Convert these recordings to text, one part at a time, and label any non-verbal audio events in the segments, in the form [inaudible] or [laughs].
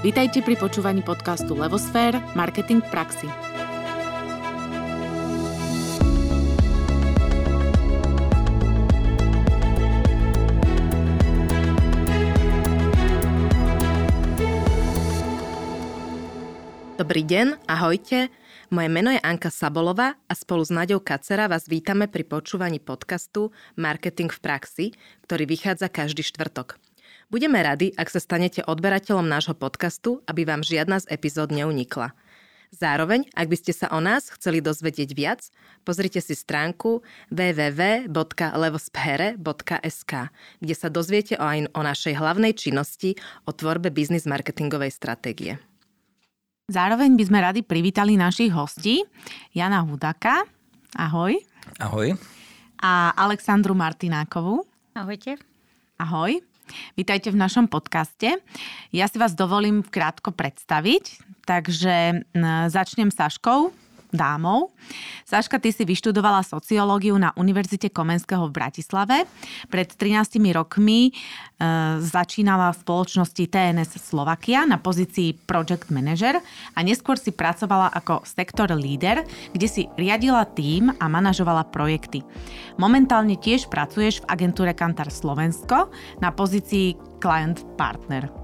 Vítajte pri počúvaní podcastu Levosfér – Marketing v praxi. Dobrý deň, ahojte. Moje meno je Anka Sabolová a spolu s Naďou Kacera vás vítame pri počúvaní podcastu Marketing v praxi, ktorý vychádza každý štvrtok. Budeme radi, ak sa stanete odberateľom nášho podcastu, aby vám žiadna z epizód neunikla. Zároveň, ak by ste sa o nás chceli dozvedieť viac, pozrite si stránku www.levosphere.sk, kde sa dozviete o, aj o našej hlavnej činnosti o tvorbe biznis marketingovej stratégie. Zároveň by sme radi privítali našich hostí. Jana Hudaka, ahoj. Ahoj. A Alexandru Martinákovú. Ahojte. Ahoj. Vítajte v našom podcaste. Ja si vás dovolím krátko predstaviť, takže začnem Saškou dámou. Saška, ty si vyštudovala sociológiu na Univerzite Komenského v Bratislave. Pred 13 rokmi e, začínala v spoločnosti TNS Slovakia na pozícii project manager a neskôr si pracovala ako sektor leader, kde si riadila tým a manažovala projekty. Momentálne tiež pracuješ v agentúre Kantar Slovensko na pozícii client partner.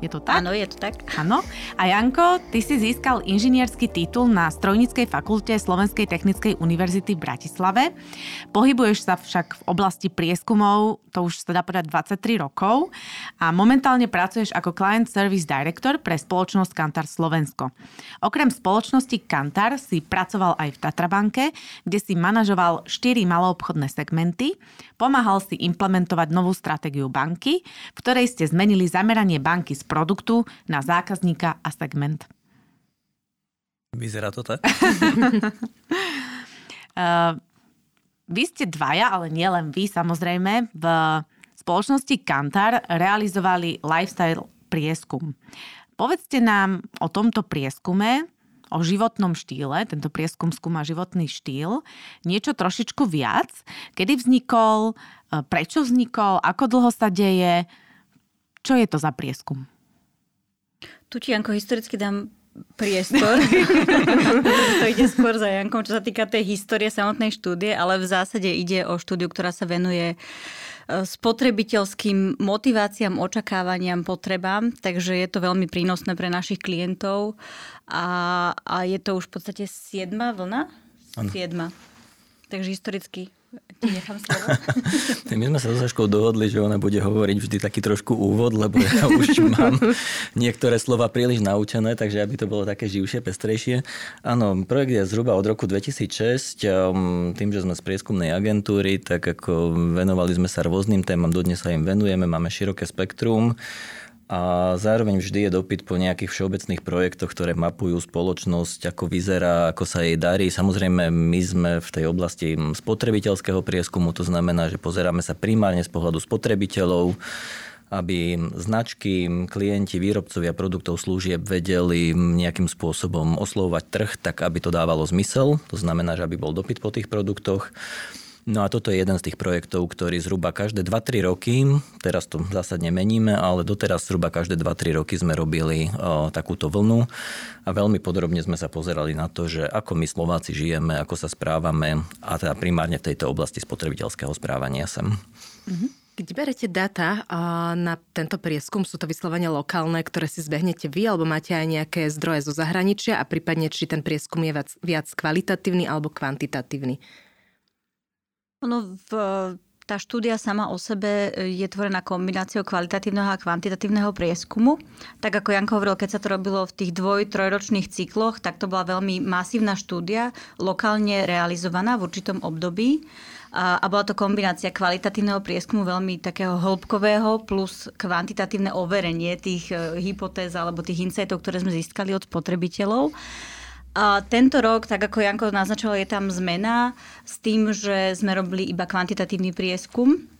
Je to tak? Áno, je to tak. Áno. A Janko, ty si získal inžinierský titul na Strojníckej fakulte Slovenskej technickej univerzity v Bratislave. Pohybuješ sa však v oblasti prieskumov, to už sa dá povedať 23 rokov a momentálne pracuješ ako Client Service Director pre spoločnosť Kantar Slovensko. Okrem spoločnosti Kantar si pracoval aj v Tatrabanke, kde si manažoval 4 maloobchodné segmenty, pomáhal si implementovať novú stratégiu banky, v ktorej ste zmenili zameranie banky z produktu na zákazníka a segment. Vyzerá to tak? uh, [laughs] vy ste dvaja, ale nielen vy samozrejme, v spoločnosti Kantar realizovali lifestyle prieskum. Povedzte nám o tomto prieskume, o životnom štýle, tento prieskum skúma životný štýl, niečo trošičku viac. Kedy vznikol, e, prečo vznikol, ako dlho sa deje, čo je to za prieskum? Tu ti, Janko, historicky dám priestor. [laughs] to ide skôr za Jankom, čo sa týka tej histórie samotnej štúdie, ale v zásade ide o štúdiu, ktorá sa venuje e, spotrebiteľským motiváciám, očakávaniam, potrebám, takže je to veľmi prínosné pre našich klientov a, a je to už v podstate siedma vlna? Siedma. Takže historicky ti. [laughs] My sme sa so Saškou dohodli, že ona bude hovoriť vždy taký trošku úvod, lebo ja už mám niektoré slova príliš naučené, takže aby to bolo také živšie, pestrejšie. Áno, projekt je zhruba od roku 2006. Um, tým, že sme z prieskumnej agentúry, tak ako venovali sme sa rôznym témam, dodnes sa im venujeme, máme široké spektrum a zároveň vždy je dopyt po nejakých všeobecných projektoch, ktoré mapujú spoločnosť, ako vyzerá, ako sa jej darí. Samozrejme, my sme v tej oblasti spotrebiteľského prieskumu, to znamená, že pozeráme sa primárne z pohľadu spotrebiteľov, aby značky, klienti, výrobcovia produktov služieb vedeli nejakým spôsobom oslovovať trh, tak aby to dávalo zmysel. To znamená, že aby bol dopyt po tých produktoch. No a toto je jeden z tých projektov, ktorý zhruba každé 2-3 roky, teraz to zásadne meníme, ale doteraz zhruba každé 2-3 roky sme robili o, takúto vlnu a veľmi podrobne sme sa pozerali na to, že ako my Slováci žijeme, ako sa správame a teda primárne v tejto oblasti spotrebiteľského správania sem. Mhm. Keď berete data na tento prieskum, sú to vyslovene lokálne, ktoré si zbehnete vy, alebo máte aj nejaké zdroje zo zahraničia a prípadne, či ten prieskum je viac, viac kvalitatívny alebo kvantitatívny? Ono v, tá štúdia sama o sebe e, je tvorená kombináciou kvalitatívneho a kvantitatívneho prieskumu. Tak ako Janko hovoril, keď sa to robilo v tých dvoj, trojročných cykloch, tak to bola veľmi masívna štúdia, lokálne realizovaná v určitom období. A, a bola to kombinácia kvalitatívneho prieskumu, veľmi takého hĺbkového, plus kvantitatívne overenie tých e, hypotéz alebo tých insightov, ktoré sme získali od spotrebiteľov. A tento rok, tak ako Janko naznačoval, je tam zmena s tým, že sme robili iba kvantitatívny prieskum.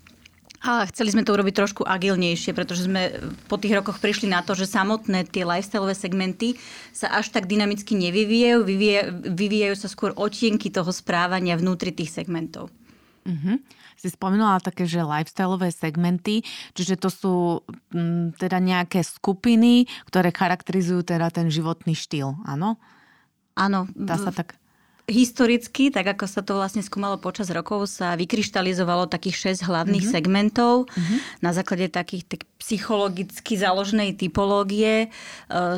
A chceli sme to urobiť trošku agilnejšie, pretože sme po tých rokoch prišli na to, že samotné tie lifestyleové segmenty sa až tak dynamicky nevyvíjajú, vyvíjajú, vyvíjajú sa skôr otienky toho správania vnútri tých segmentov. Uh-huh. Si spomínala také, že lifestyleové segmenty, čiže to sú m, mm, teda nejaké skupiny, ktoré charakterizujú teda ten životný štýl, áno? Áno. Dá sa tak historicky, tak ako sa to vlastne skúmalo počas rokov, sa vykryštalizovalo takých 6 hlavných mm-hmm. segmentov mm-hmm. na základe takých tak psychologicky založenej typológie e,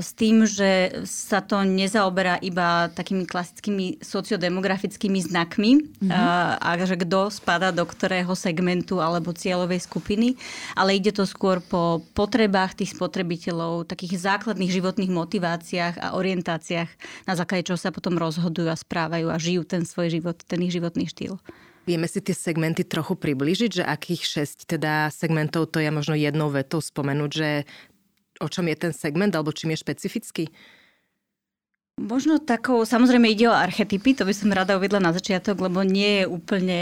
s tým, že sa to nezaoberá iba takými klasickými sociodemografickými znakmi mm-hmm. a, a že kto spada do ktorého segmentu alebo cieľovej skupiny, ale ide to skôr po potrebách tých spotrebiteľov, takých základných životných motiváciách a orientáciách, na základe čoho sa potom rozhodujú a správajú majú a žijú ten svoj život, ten ich životný štýl. Vieme si tie segmenty trochu približiť, že akých šesť teda segmentov to je možno jednou vetou spomenúť, že o čom je ten segment alebo čím je špecifický? Možno takou, samozrejme ide o archetypy, to by som rada uvedla na začiatok, lebo nie je úplne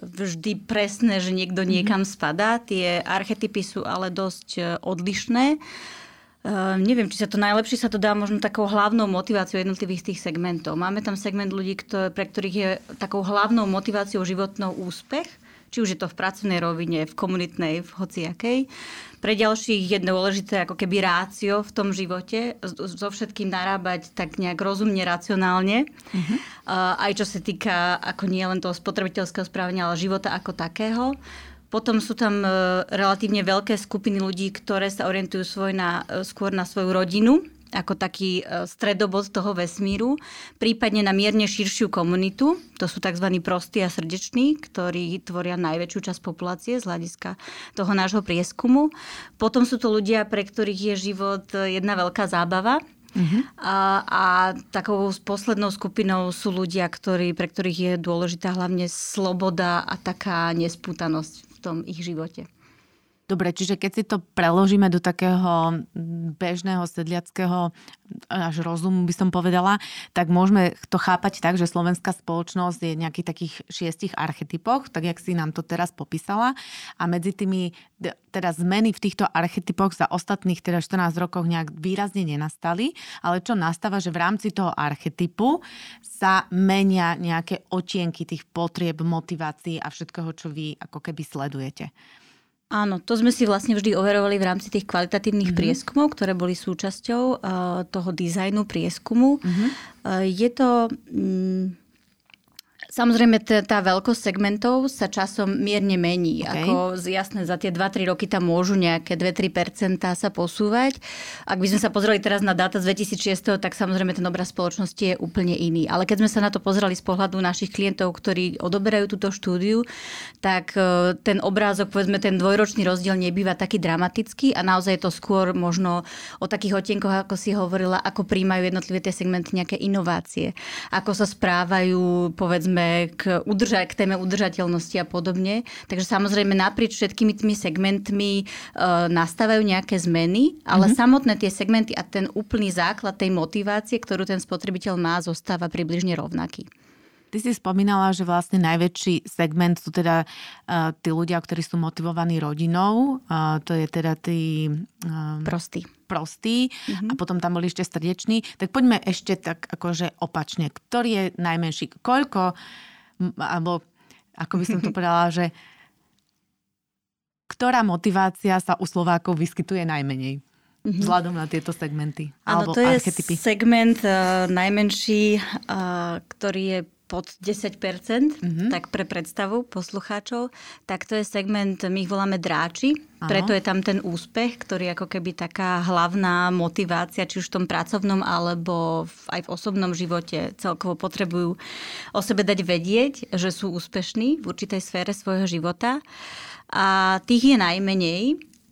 vždy presné, že niekto niekam spadá. Tie archetypy sú ale dosť odlišné. Uh, neviem, či sa to najlepšie sa to dá možno takou hlavnou motiváciou jednotlivých tých segmentov. Máme tam segment ľudí, ktoré, pre ktorých je takou hlavnou motiváciou životnou úspech, či už je to v pracovnej rovine, v komunitnej, v hociakej. Pre ďalších je dôležité ako keby rácio v tom živote, so všetkým narábať tak nejak rozumne, racionálne. Uh-huh. Uh, aj čo sa týka ako nie len toho spotrebiteľského správania, ale života ako takého. Potom sú tam e, relatívne veľké skupiny ľudí, ktoré sa orientujú svoj na, e, skôr na svoju rodinu, ako taký e, stredobod toho vesmíru, prípadne na mierne širšiu komunitu. To sú tzv. prostí a srdeční, ktorí tvoria najväčšiu časť populácie z hľadiska toho nášho prieskumu. Potom sú to ľudia, pre ktorých je život jedna veľká zábava, Uh-huh. A, a takou poslednou skupinou sú ľudia, ktorí, pre ktorých je dôležitá hlavne sloboda a taká nespútanosť tom ich živote. Dobre, čiže keď si to preložíme do takého bežného sedliackého až rozumu, by som povedala, tak môžeme to chápať tak, že slovenská spoločnosť je nejakých takých šiestich archetypoch, tak jak si nám to teraz popísala. A medzi tými teda zmeny v týchto archetypoch za ostatných teda 14 rokov nejak výrazne nenastali, ale čo nastáva, že v rámci toho archetypu sa menia nejaké otienky tých potrieb, motivácií a všetkého, čo vy ako keby sledujete. Áno, to sme si vlastne vždy overovali v rámci tých kvalitatívnych mm-hmm. prieskumov, ktoré boli súčasťou uh, toho dizajnu prieskumu. Mm-hmm. Uh, je to... Um, Samozrejme, tá, tá veľkosť segmentov sa časom mierne mení. Okay. Ako jasné, za tie 2-3 roky tam môžu nejaké 2-3% sa posúvať. Ak by sme sa pozreli teraz na dáta z 2006, tak samozrejme ten obraz spoločnosti je úplne iný. Ale keď sme sa na to pozreli z pohľadu našich klientov, ktorí odoberajú túto štúdiu, tak e, ten obrázok, povedzme, ten dvojročný rozdiel nebýva taký dramatický a naozaj je to skôr možno o takých otienkoch, ako si hovorila, ako príjmajú jednotlivé tie segmenty nejaké inovácie, ako sa správajú, povedzme, k, udrža- k téme udržateľnosti a podobne. Takže samozrejme naprieč všetkými tými segmentmi e, nastávajú nejaké zmeny, ale mm-hmm. samotné tie segmenty a ten úplný základ tej motivácie, ktorú ten spotrebiteľ má, zostáva približne rovnaký. Ty si spomínala, že vlastne najväčší segment sú teda uh, tí ľudia, ktorí sú motivovaní rodinou. Uh, to je teda tí... Um, prostí. Prostí. Mm-hmm. A potom tam boli ešte srdeční. Tak poďme ešte tak akože opačne. Ktorý je najmenší? Koľko, alebo ako by som to [laughs] povedala, že ktorá motivácia sa u Slovákov vyskytuje najmenej? Mm-hmm. Vzhľadom na tieto segmenty. Áno, to je archetypy. segment uh, najmenší, uh, ktorý je pod 10%, mm-hmm. tak pre predstavu poslucháčov, tak to je segment, my ich voláme dráči, Aha. preto je tam ten úspech, ktorý ako keby taká hlavná motivácia, či už v tom pracovnom, alebo v, aj v osobnom živote celkovo potrebujú o sebe dať vedieť, že sú úspešní v určitej sfére svojho života. A tých je najmenej.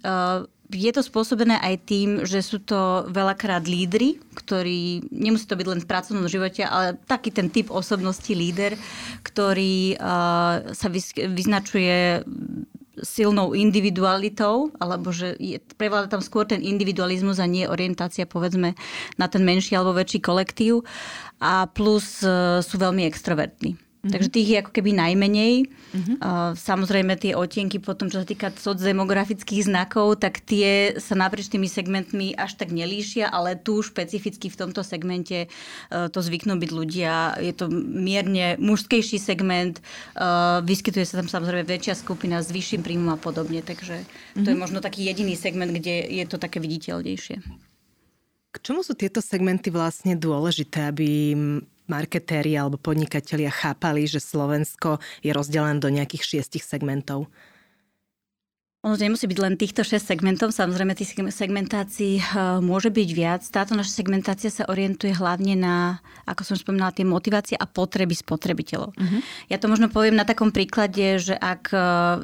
Uh, je to spôsobené aj tým, že sú to veľakrát lídry, ktorí, nemusí to byť len v pracovnom živote, ale taký ten typ osobnosti líder, ktorý uh, sa vyznačuje silnou individualitou, alebo že je, prevláda tam skôr ten individualizmus a nie orientácia povedzme na ten menší alebo väčší kolektív a plus uh, sú veľmi extrovertní. Mm-hmm. Takže tých je ako keby najmenej. Mm-hmm. Uh, samozrejme tie otienky potom, čo sa týka sociodemografických znakov, tak tie sa naprieč tými segmentmi až tak nelíšia, ale tu špecificky v tomto segmente uh, to zvyknú byť ľudia. Je to mierne mužskejší segment, uh, vyskytuje sa tam samozrejme väčšia skupina s vyšším príjmom a podobne, takže mm-hmm. to je mhm. možno taký jediný segment, kde je to také viditeľnejšie. K čomu sú tieto segmenty vlastne dôležité, aby marketéri alebo podnikatelia chápali, že Slovensko je rozdelené do nejakých šiestich segmentov? Ono to nemusí byť len týchto 6 segmentov, samozrejme tých segmentácií eh, môže byť viac. Táto naša segmentácia sa orientuje hlavne na, ako som spomínala, tie motivácie a potreby spotrebiteľov. Uh-huh. Ja to možno poviem na takom príklade, že ak eh,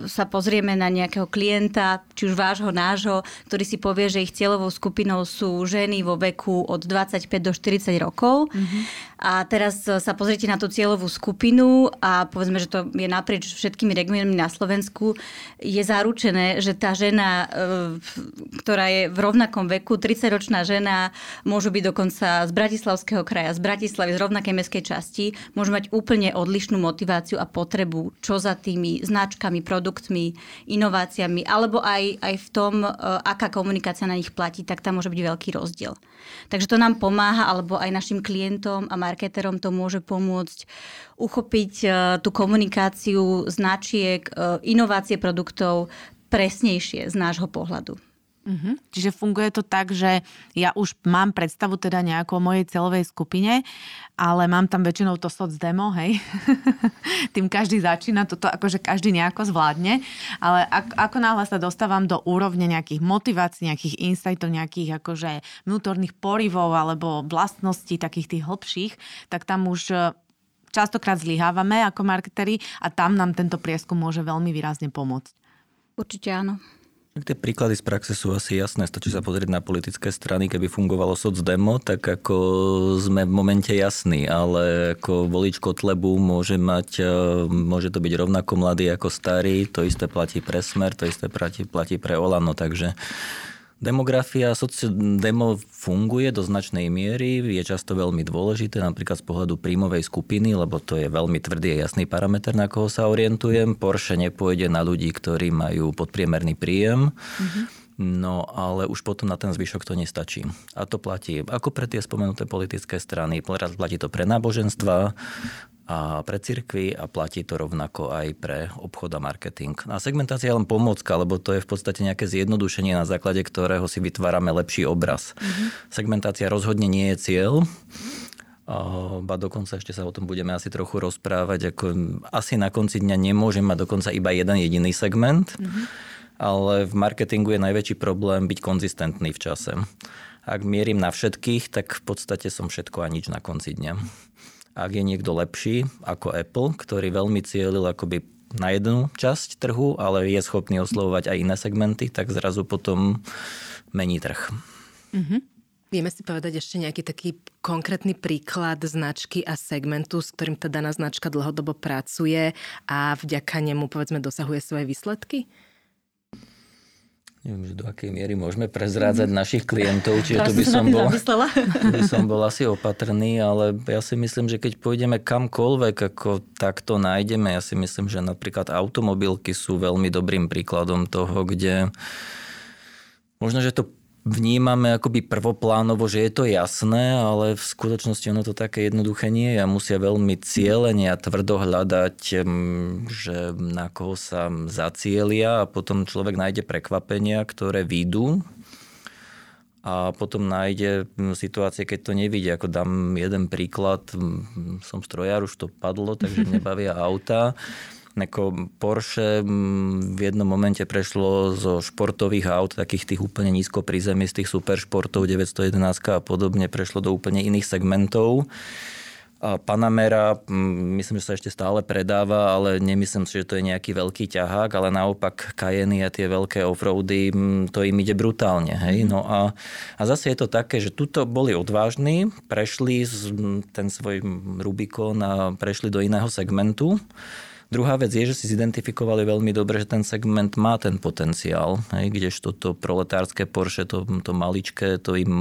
sa pozrieme na nejakého klienta, či už vášho, nášho, ktorý si povie, že ich cieľovou skupinou sú ženy vo veku od 25 do 40 rokov uh-huh. a teraz eh, sa pozriete na tú cieľovú skupinu a povedzme, že to je naprieč všetkými regiónmi na Slovensku, je zaručené, že tá žena, e, ktorá je v rovnakom veku, 30-ročná žena, môže byť dokonca z Bratislavského kraja, z Bratislavy, z rovnakej mestskej časti, môže mať úplne odlišnú motiváciu a potrebu, čo za tými značkami, produktmi, inováciami, alebo aj, aj v tom, e, aká komunikácia na nich platí, tak tam môže byť veľký rozdiel. Takže to nám pomáha, alebo aj našim klientom a marketerom to môže pomôcť uchopiť e, tú komunikáciu značiek, inovácie produktov presnejšie z nášho pohľadu. Uh-huh. Čiže funguje to tak, že ja už mám predstavu teda nejako o mojej celovej skupine, ale mám tam väčšinou to soc demo, hej. [laughs] Tým každý začína, toto akože každý nejako zvládne, ale ak, ako náhle sa dostávam do úrovne nejakých motivácií, nejakých insightov, nejakých akože vnútorných porivov alebo vlastností takých tých hlbších, tak tam už e, častokrát zlyhávame ako marketeri a tam nám tento prieskum môže veľmi výrazne pomôcť. Určite áno. Tie príklady z praxe sú asi jasné. Stačí sa pozrieť na politické strany. Keby fungovalo demo, tak ako sme v momente jasní, ale ako volič Kotlebu môže mať, e, môže to byť rovnako mladý ako starý, to isté platí pre Smer, to isté platí, platí pre Olano, takže Demografia, demo funguje do značnej miery, je často veľmi dôležité, napríklad z pohľadu príjmovej skupiny, lebo to je veľmi tvrdý a jasný parameter, na koho sa orientujem. Porsche nepôjde na ľudí, ktorí majú podpriemerný príjem. Mm-hmm. No ale už potom na ten zvyšok to nestačí. A to platí ako pre tie spomenuté politické strany, platí to pre náboženstva, a pre cirkvi a platí to rovnako aj pre obchod a marketing. A segmentácia je len pomocka, lebo to je v podstate nejaké zjednodušenie, na základe ktorého si vytvárame lepší obraz. Mm-hmm. Segmentácia rozhodne nie je cieľ, ba dokonca ešte sa o tom budeme asi trochu rozprávať. Ako, asi na konci dňa nemôžem mať dokonca iba jeden jediný segment, mm-hmm. ale v marketingu je najväčší problém byť konzistentný v čase. Ak mierim na všetkých, tak v podstate som všetko a nič na konci dňa ak je niekto lepší ako Apple, ktorý veľmi cielil akoby na jednu časť trhu, ale je schopný oslovovať aj iné segmenty, tak zrazu potom mení trh. Mm-hmm. Vieme si povedať ešte nejaký taký konkrétny príklad značky a segmentu, s ktorým tá daná značka dlhodobo pracuje a vďaka nemu povedzme dosahuje svoje výsledky? Neviem, že do akej miery môžeme prezrádzať mm. našich klientov, čiže tu by, som bol, [laughs] tu by som bol asi opatrný, ale ja si myslím, že keď pôjdeme kamkoľvek, ako tak to nájdeme. Ja si myslím, že napríklad automobilky sú veľmi dobrým príkladom toho, kde možno, že to vnímame akoby prvoplánovo, že je to jasné, ale v skutočnosti ono to také jednoduché nie je a musia veľmi cieľene a tvrdo hľadať, že na koho sa zacielia a potom človek nájde prekvapenia, ktoré výjdu a potom nájde situácie, keď to nevidí. Ako dám jeden príklad, som strojár, už to padlo, takže mne [laughs] bavia auta ako Porsche mm, v jednom momente prešlo zo športových aut, takých tých úplne nízko z tých superšportov 911 a podobne, prešlo do úplne iných segmentov. Panamera, mm, myslím, že sa ešte stále predáva, ale nemyslím si, že to je nejaký veľký ťahák, ale naopak Cayenne a tie veľké offroady, mm, to im ide brutálne. Hej? No a, a zase je to také, že tuto boli odvážni, prešli ten svoj Rubikon a prešli do iného segmentu Druhá vec je, že si zidentifikovali veľmi dobre, že ten segment má ten potenciál, hej, kdežto to proletárske Porsche, to, to maličké, to im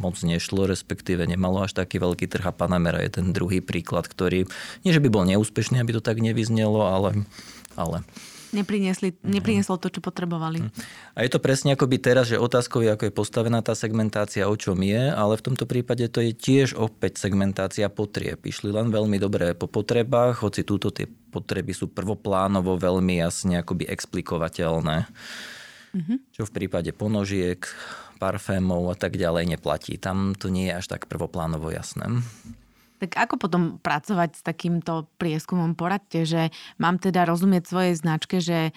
moc nešlo, respektíve nemalo až taký veľký trh. A Panamera je ten druhý príklad, ktorý, nie že by bol neúspešný, aby to tak nevyznelo, ale, ale Nepriniesli, neprinieslo to, čo potrebovali. A je to presne ako by teraz, že otázkou je, ako je postavená tá segmentácia, o čom je, ale v tomto prípade to je tiež opäť segmentácia potrieb. Išli len veľmi dobre po potrebách, hoci túto tie potreby sú prvoplánovo veľmi jasne akoby explikovateľné. Mm-hmm. Čo v prípade ponožiek, parfémov a tak ďalej neplatí. Tam to nie je až tak prvoplánovo jasné. Tak ako potom pracovať s takýmto prieskumom? Poradte, že mám teda rozumieť svojej značke, že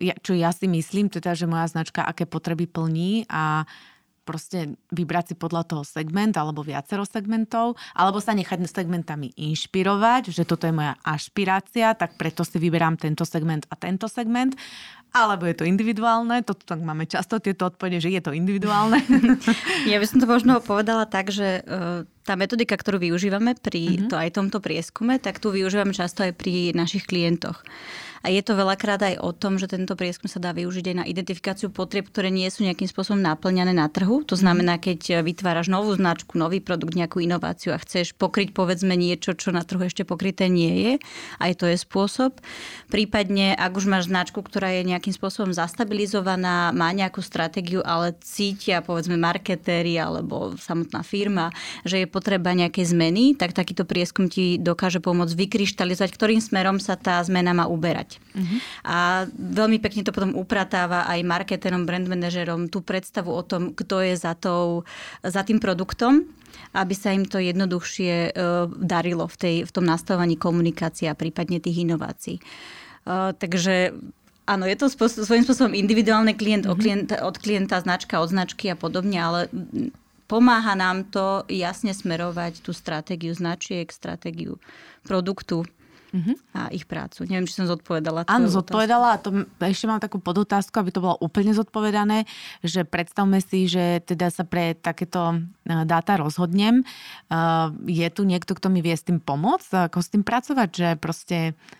ja, čo ja si myslím, teda, že moja značka aké potreby plní a proste vybrať si podľa toho segment alebo viacero segmentov, alebo sa nechať segmentami inšpirovať, že toto je moja ašpirácia, tak preto si vyberám tento segment a tento segment alebo je to individuálne? Toto tak máme často tieto odpovede, že je to individuálne. [laughs] [laughs] Ja by som to možno povedala tak, že e, tá metodika, ktorú využívame pri mm-hmm. to aj tomto prieskume, tak tu využívame často aj pri našich klientoch. A je to veľakrát aj o tom, že tento prieskum sa dá využiť aj na identifikáciu potrieb, ktoré nie sú nejakým spôsobom naplňané na trhu. To znamená, keď vytváraš novú značku, nový produkt, nejakú inováciu a chceš pokryť povedzme niečo, čo na trhu ešte pokryté nie je, aj to je spôsob. Prípadne, ak už máš značku, ktorá je nejakým spôsobom zastabilizovaná, má nejakú stratégiu, ale cítia povedzme marketéri alebo samotná firma, že je potreba nejakej zmeny, tak takýto prieskum ti dokáže pomôcť vykryštalizovať, ktorým smerom sa tá zmena má uberať. Uh-huh. A veľmi pekne to potom upratáva aj marketerom, brand manažerom tú predstavu o tom, kto je za, tou, za tým produktom aby sa im to jednoduchšie uh, darilo v, tej, v tom nastavovaní komunikácie a prípadne tých inovácií. Uh, takže Áno, je to spôsob, svojím spôsobom individuálne klient mm-hmm. od, klienta, od klienta, značka od značky a podobne, ale pomáha nám to jasne smerovať tú stratégiu značiek, stratégiu produktu uh-huh. a ich prácu. Neviem, či som zodpovedala. Áno, zodpovedala a to, ešte mám takú podotázku, aby to bolo úplne zodpovedané, že predstavme si, že teda sa pre takéto e, dáta rozhodnem. E, je tu niekto, kto mi vie s tým pomôcť? Ako s tým pracovať? Že proste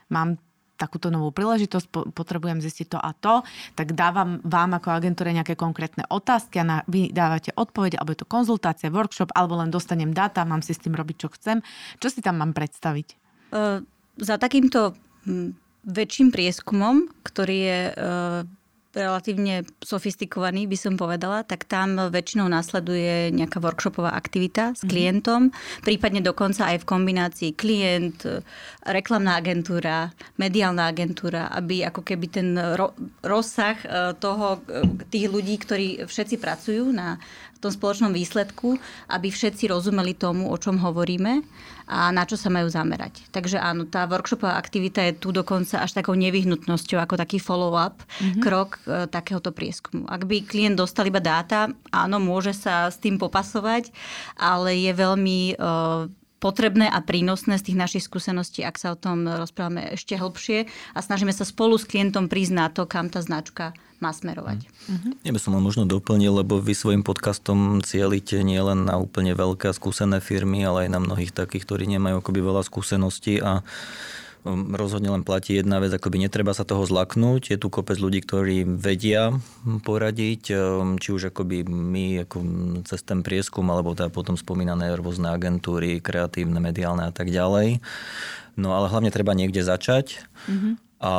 mám takúto novú príležitosť, potrebujem zistiť to a to, tak dávam vám ako agentúre nejaké konkrétne otázky a vy dávate odpovede, alebo je to konzultácia, workshop, alebo len dostanem dáta, mám si s tým robiť, čo chcem. Čo si tam mám predstaviť? Uh, za takýmto hm, väčším prieskumom, ktorý je e, relatívne sofistikovaný, by som povedala, tak tam väčšinou následuje nejaká workshopová aktivita s mhm. klientom, mm-hmm. prípadne dokonca aj v kombinácii klient, reklamná agentúra, mediálna agentúra, aby ako keby ten ro- rozsah e, toho, e, tých ľudí, ktorí všetci pracujú na tom spoločnom výsledku, aby všetci rozumeli tomu, o čom hovoríme a na čo sa majú zamerať. Takže áno, tá workshopová aktivita je tu dokonca až takou nevyhnutnosťou, ako taký follow-up mm-hmm. krok e, takéhoto prieskumu. Ak by klient dostal iba dáta, áno, môže sa s tým popasovať, ale je veľmi e, potrebné a prínosné z tých našich skúseností, ak sa o tom rozprávame ešte hlbšie a snažíme sa spolu s klientom na to, kam tá značka má smerovať. Mm-hmm. Ja by som len možno doplnil, lebo vy svojim podcastom cielite nielen na úplne veľké skúsené firmy, ale aj na mnohých takých, ktorí nemajú akoby veľa skúseností a um, rozhodne len platí jedna vec, akoby netreba sa toho zlaknúť. Je tu kopec ľudí, ktorí vedia poradiť, um, či už akoby my ako cez ten prieskum, alebo teda potom spomínané rôzne agentúry, kreatívne, mediálne a tak ďalej. No ale hlavne treba niekde začať. Mm-hmm a,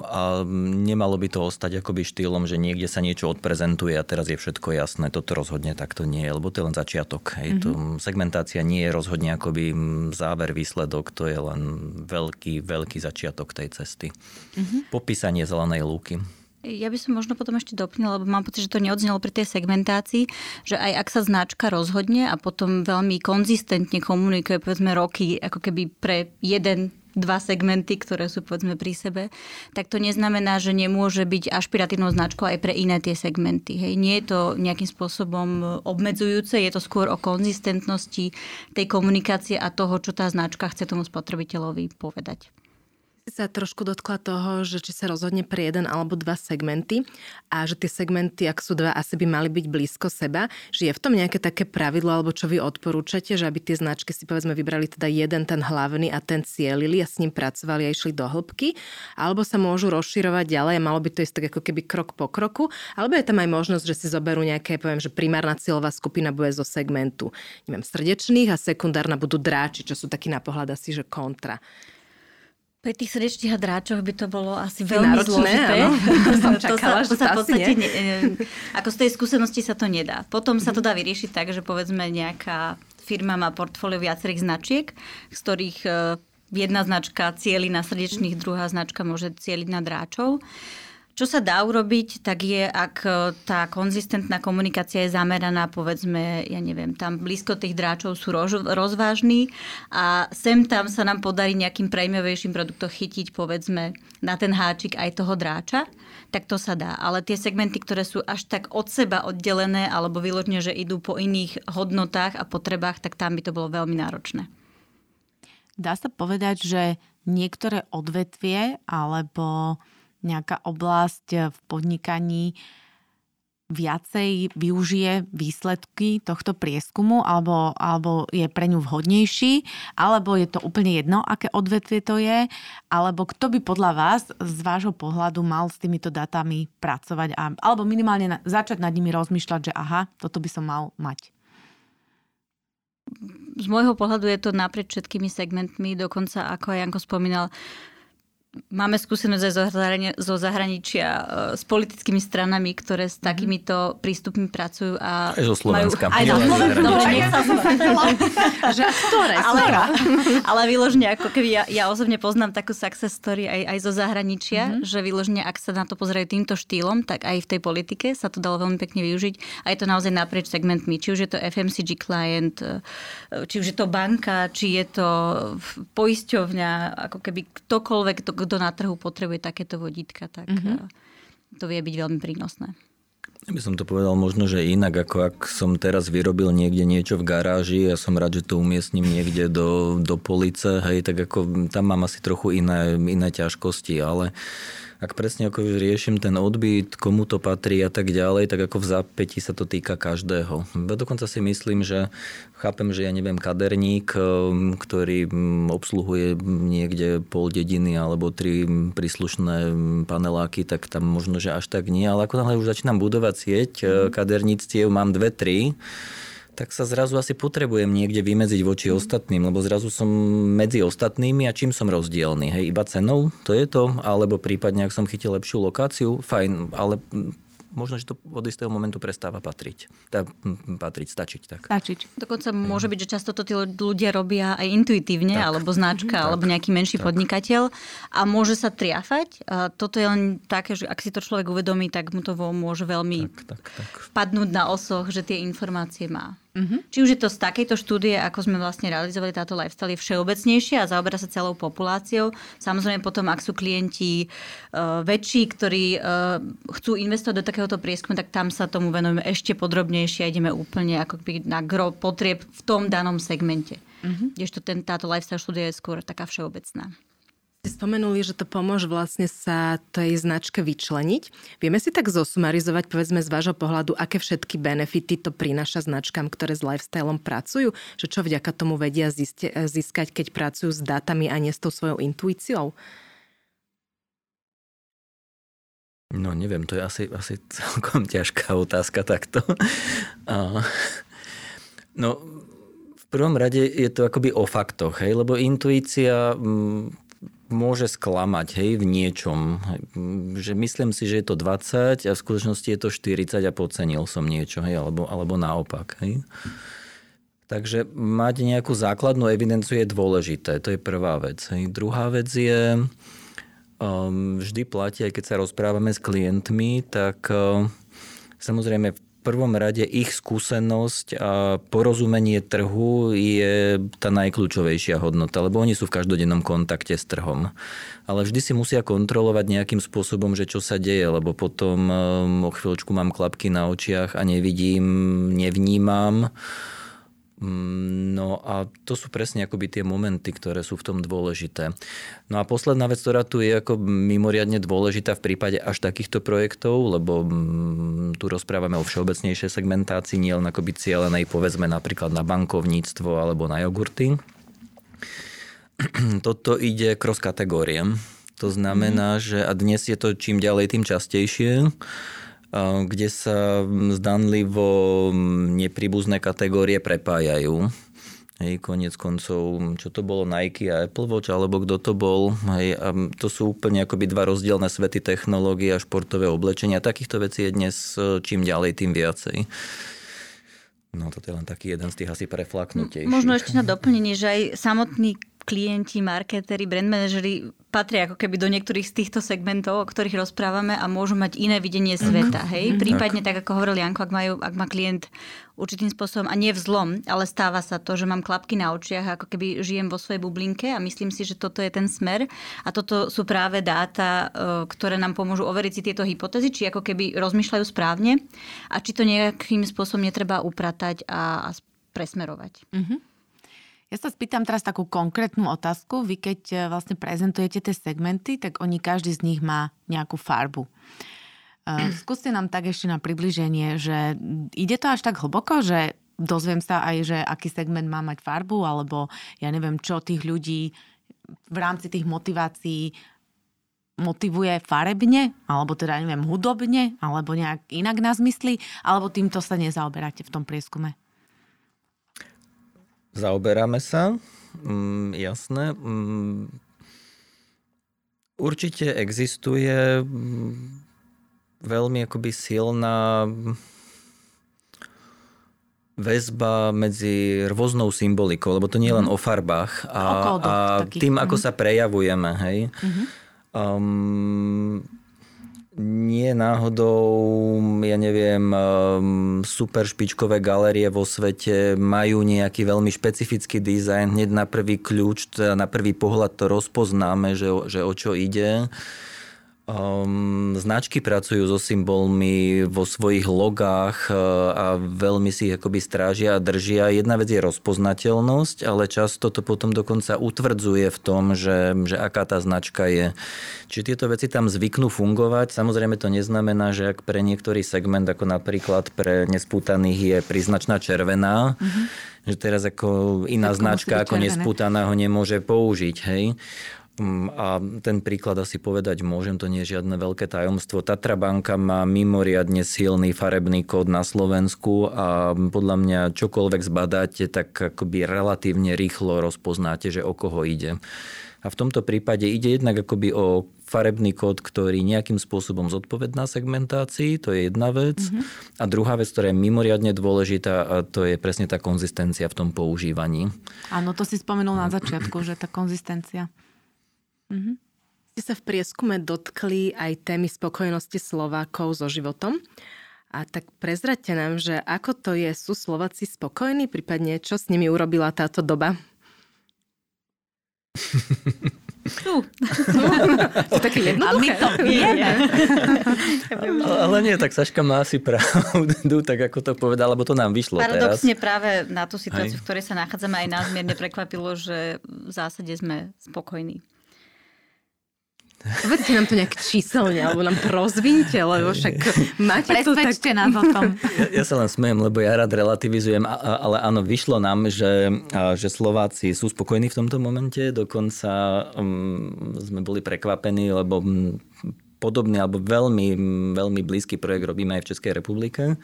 a nemalo by to ostať akoby štýlom, že niekde sa niečo odprezentuje a teraz je všetko jasné. Toto rozhodne takto nie je, lebo to je len začiatok. Hej. Mm-hmm. To, segmentácia nie je rozhodne akoby záver, výsledok, to je len veľký, veľký začiatok tej cesty. Mm-hmm. Popísanie zelenej lúky. Ja by som možno potom ešte doplnila, lebo mám pocit, že to neodznelo pri tej segmentácii, že aj ak sa značka rozhodne a potom veľmi konzistentne komunikuje povedzme roky ako keby pre jeden dva segmenty, ktoré sú povedzme pri sebe, tak to neznamená, že nemôže byť ašpiratívnou značkou aj pre iné tie segmenty. Hej. Nie je to nejakým spôsobom obmedzujúce, je to skôr o konzistentnosti tej komunikácie a toho, čo tá značka chce tomu spotrebiteľovi povedať. Sa trošku dotkla toho, že či sa rozhodne pre jeden alebo dva segmenty a že tie segmenty, ak sú dva, asi by mali byť blízko seba. Že je v tom nejaké také pravidlo, alebo čo vy odporúčate, že aby tie značky si povedzme vybrali teda jeden ten hlavný a ten cielili a s ním pracovali a išli do hĺbky, alebo sa môžu rozširovať ďalej a malo by to ísť tak ako keby krok po kroku, alebo je tam aj možnosť, že si zoberú nejaké, poviem, že primárna cieľová skupina bude zo segmentu, neviem, srdečných a sekundárna budú dráči, čo sú takí na pohľad asi, že kontra. Pri tých srdečných a dráčoch by to bolo asi veľmi Náročné, zložité. Áno. [laughs] to sa, čakala, to sa, to sa v podstate, ne, ako z tej skúsenosti sa to nedá. Potom sa to dá vyriešiť tak, že povedzme nejaká firma má portfólio viacerých značiek, z ktorých e, jedna značka cieli na srdečných, druhá značka môže cieliť na dráčov. Čo sa dá urobiť, tak je, ak e, tá konzistentná komunikácia je zameraná, povedzme, ja neviem, tam blízko tých dráčov sú rož, rozvážni a sem tam sa nám podarí nejakým prémiovejším produktom chytiť, povedzme, na ten háčik aj toho dráča, tak to sa dá. Ale tie segmenty, ktoré sú až tak od seba oddelené alebo vyložne, že idú po iných hodnotách a potrebách, tak tam by to bolo veľmi náročné. Dá sa povedať, že niektoré odvetvie alebo nejaká oblasť eh, v podnikaní viacej využije výsledky tohto prieskumu, alebo, alebo je pre ňu vhodnejší, alebo je to úplne jedno, aké odvetvie to je, alebo kto by podľa vás z vášho pohľadu mal s týmito datami pracovať, a, alebo minimálne na, začať nad nimi rozmýšľať, že aha, toto by som mal mať. Z môjho pohľadu je to naprieč všetkými segmentmi, dokonca ako aj Janko spomínal, máme skúsenosť aj zo, zahrani- zo zahraničia uh, s politickými stranami, ktoré s takýmito prístupmi pracujú. A Aj zo Slovenska. Majú, aj zo Slovenska. [laughs] že ktoré? ale, ale vyložne, ako keby ja, ja osobne poznám takú success story aj, aj zo zahraničia, mm-hmm. že vyložne, ak sa na to pozerajú týmto štýlom, tak aj v tej politike sa to dalo veľmi pekne využiť. A je to naozaj naprieč segmentmi. Či už je to FMCG client, e, či už je to banka, či je to poisťovňa, ako keby ktokoľvek, to, kto na trhu potrebuje takéto vodítka, tak mm-hmm. to vie byť veľmi prínosné. Ja by som to povedal možno, že inak, ako ak som teraz vyrobil niekde niečo v garáži a som rád, že to umiestním niekde do, do police, hej, tak ako tam mám asi trochu iné, iné ťažkosti, ale ak presne ako riešim ten odbyt, komu to patrí a tak ďalej, tak ako v zápäti sa to týka každého. Dokonca si myslím, že chápem, že ja neviem, kaderník, um, ktorý um, obsluhuje niekde pol dediny alebo tri príslušné um, paneláky, tak tam možno, že až tak nie, ale ako náhle už začínam budovať sieť uh, kaderníctiev, mám dve, tri, tak sa zrazu asi potrebujem niekde vymedziť voči ostatným, lebo zrazu som medzi ostatnými a čím som rozdielný. Hej, iba cenou, to je to, alebo prípadne, ak som chytil lepšiu lokáciu, fajn, ale možno, že to od istého momentu prestáva patriť. Tá, patriť, stačiť. Tak. Stačiť. Dokonca môže byť, že často to tí ľudia robia aj intuitívne, tak. alebo značka, tak. alebo nejaký menší tak. podnikateľ a môže sa triafať. A toto je len také, že ak si to človek uvedomí, tak mu to môže veľmi tak, tak, tak. padnúť na osoch, že tie informácie má. Uh-huh. Či už je to z takejto štúdie, ako sme vlastne realizovali táto lifestyle, je všeobecnejšie a zaoberá sa celou populáciou. Samozrejme potom, ak sú klienti uh, väčší, ktorí uh, chcú investovať do takéhoto prieskumu, tak tam sa tomu venujeme ešte podrobnejšie a ideme úplne ako na gro potrieb v tom danom segmente. Uh-huh. Kdežto ten, táto lifestyle štúdia je skôr taká všeobecná. Ste spomenuli, že to pomôže vlastne sa tej značke vyčleniť. Vieme si tak zosumarizovať, povedzme z vášho pohľadu, aké všetky benefity to prináša značkám, ktoré s lifestylom pracujú? Že čo vďaka tomu vedia získať, keď pracujú s dátami a nie s tou svojou intuíciou? No neviem, to je asi, asi celkom [laughs] ťažká otázka takto. No, v prvom rade je to akoby o faktoch, hej? lebo intuícia mm, môže sklamať hej, v niečom. Že myslím si, že je to 20 a v skutočnosti je to 40 a podcenil som niečo, hej, alebo, alebo naopak. Hej. Takže mať nejakú základnú evidenciu je dôležité, to je prvá vec. Hej. Druhá vec je, um, vždy platí, aj keď sa rozprávame s klientmi, tak um, samozrejme prvom rade ich skúsenosť a porozumenie trhu je tá najkľúčovejšia hodnota, lebo oni sú v každodennom kontakte s trhom. Ale vždy si musia kontrolovať nejakým spôsobom, že čo sa deje, lebo potom um, o chvíľočku mám klapky na očiach a nevidím, nevnímam no a to sú presne akoby tie momenty, ktoré sú v tom dôležité. No a posledná vec, ktorá tu je ako mimoriadne dôležitá v prípade až takýchto projektov, lebo mm, tu rozprávame o všeobecnejšej segmentácii, nie len akoby cieľenej povedzme napríklad na bankovníctvo alebo na jogurty. [clears throat] Toto ide cross kategórie. To znamená, mm. že a dnes je to čím ďalej, tým častejšie kde sa zdanlivo nepribuzné kategórie prepájajú. Hej, konec koncov, čo to bolo Nike a Apple Watch, alebo kto to bol. Hej, a to sú úplne akoby dva rozdielne svety technológie a športové oblečenia. Takýchto vecí je dnes e, čím ďalej, tým viacej. No toto je len taký jeden z tých asi preflaknutejších. Možno ešte na doplnenie, že aj samotný klienti, marketéri, brand manažeri patria ako keby do niektorých z týchto segmentov, o ktorých rozprávame a môžu mať iné videnie sveta. Mm-hmm. Hej? Prípadne, tak. tak ako hovoril Janko, ak, majú, ak má klient určitým spôsobom, a nie vzlom, ale stáva sa to, že mám klapky na očiach, ako keby žijem vo svojej bublinke a myslím si, že toto je ten smer. A toto sú práve dáta, e, ktoré nám pomôžu overiť si tieto hypotézy, či ako keby rozmýšľajú správne a či to nejakým spôsobom netreba upratať a, a presmerovať. Mm-hmm. Ja sa spýtam teraz takú konkrétnu otázku. Vy keď e, vlastne prezentujete tie segmenty, tak oni každý z nich má nejakú farbu. Uh, [clears throat] skúste nám tak ešte na približenie, že ide to až tak hlboko, že dozviem sa aj, že aký segment má mať farbu, alebo ja neviem, čo tých ľudí v rámci tých motivácií motivuje farebne, alebo teda neviem, hudobne, alebo nejak inak nás myslí, alebo týmto sa nezaoberáte v tom prieskume? Zaoberáme sa, mm, jasné. Mm, určite existuje mm, veľmi akoby silná väzba medzi rôznou symbolikou, lebo to nie je len mm. o farbách a, a tým, ako mm. sa prejavujeme. Hej. Mm-hmm. Um, nie náhodou, ja neviem, um, super špičkové galerie vo svete majú nejaký veľmi špecifický dizajn. Hneď na prvý kľúč, teda na prvý pohľad to rozpoznáme, že, že o čo ide. Um, značky pracujú so symbolmi vo svojich logách uh, a veľmi si ich akoby strážia a držia. Jedna vec je rozpoznateľnosť, ale často to potom dokonca utvrdzuje v tom, že, že aká tá značka je. Čiže tieto veci tam zvyknú fungovať. Samozrejme to neznamená, že ak pre niektorý segment, ako napríklad pre nespútaných je príznačná červená, mm-hmm. že teraz ako iná Všetko značka ako nespútaná ho nemôže použiť. Hej? Mm, a ten príklad asi povedať môžem, to nie je žiadne veľké tajomstvo. Tatra banka má mimoriadne silný farebný kód na Slovensku a podľa mňa čokoľvek zbadáte, tak akoby relatívne rýchlo rozpoznáte, že o koho ide. A v tomto prípade ide jednak akoby o farebný kód, ktorý nejakým spôsobom zodpovedná segmentácii, to je jedna vec. Mm-hmm. A druhá vec, ktorá je mimoriadne dôležitá, a to je presne tá konzistencia v tom používaní. Áno, to si spomenul na začiatku, že tá konzistencia. Mm-hmm. Ste sa v prieskume dotkli aj témy spokojnosti Slovákov so životom. A tak prezraďte nám, že ako to je, sú Slováci spokojní, prípadne čo s nimi urobila táto doba? [laughs] Tu. [laughs] to také jednoduché. A my to vieme. Ale nie, tak Saška má asi pravdu, tak ako to povedal, lebo to nám vyšlo Paradoxne teraz. práve na tú situáciu, Hej. v ktorej sa nachádzame, aj nás mierne prekvapilo, že v zásade sme spokojní. Povedzte nám to nejak číselne, alebo nám rozvinte, lebo však máte to tak... nás o tom. Ja, ja sa len smejem, lebo ja rád relativizujem, ale áno, vyšlo nám, že, že Slováci sú spokojní v tomto momente, dokonca um, sme boli prekvapení, lebo podobný alebo veľmi, veľmi blízky projekt robíme aj v Českej republike.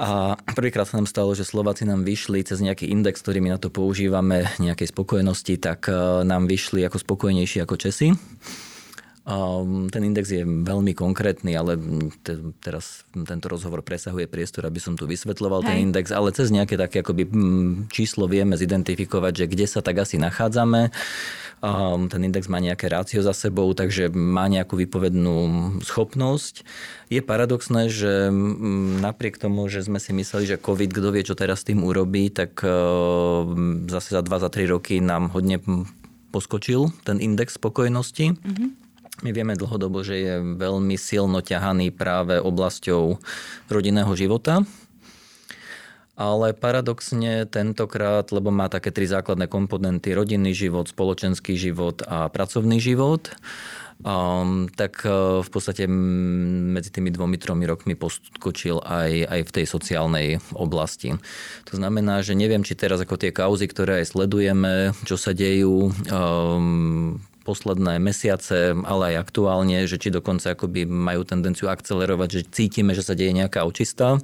A prvýkrát sa nám stalo, že Slováci nám vyšli cez nejaký index, ktorý my na to používame, nejakej spokojnosti, tak e, nám vyšli ako spokojnejší ako Česi. Um, ten index je veľmi konkrétny, ale te, teraz tento rozhovor presahuje priestor, aby som tu vysvetloval Hej. ten index, ale cez nejaké také akoby číslo vieme zidentifikovať, že kde sa tak asi nachádzame. Um, ten index má nejaké rácio za sebou, takže má nejakú vypovednú schopnosť. Je paradoxné, že napriek tomu, že sme si mysleli, že COVID, kto vie, čo teraz s tým urobí, tak uh, zase za 2-3 roky nám hodne poskočil ten index spokojnosti. Mm-hmm. My vieme dlhodobo, že je veľmi silno ťahaný práve oblasťou rodinného života. Ale paradoxne tentokrát, lebo má také tri základné komponenty, rodinný život, spoločenský život a pracovný život, um, tak uh, v podstate medzi tými dvomi, tromi rokmi poskočil aj, aj v tej sociálnej oblasti. To znamená, že neviem, či teraz ako tie kauzy, ktoré aj sledujeme, čo sa dejú, um, posledné mesiace, ale aj aktuálne, že či dokonca akoby majú tendenciu akcelerovať, že cítime, že sa deje nejaká očista.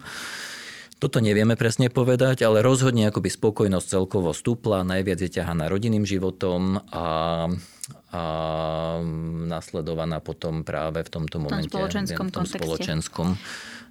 Toto nevieme presne povedať, ale rozhodne akoby spokojnosť celkovo stúpla, najviac je ťahaná rodinným životom a, a nasledovaná potom práve v tomto momente. V tom spoločenskom v tom kontexte. spoločenskom.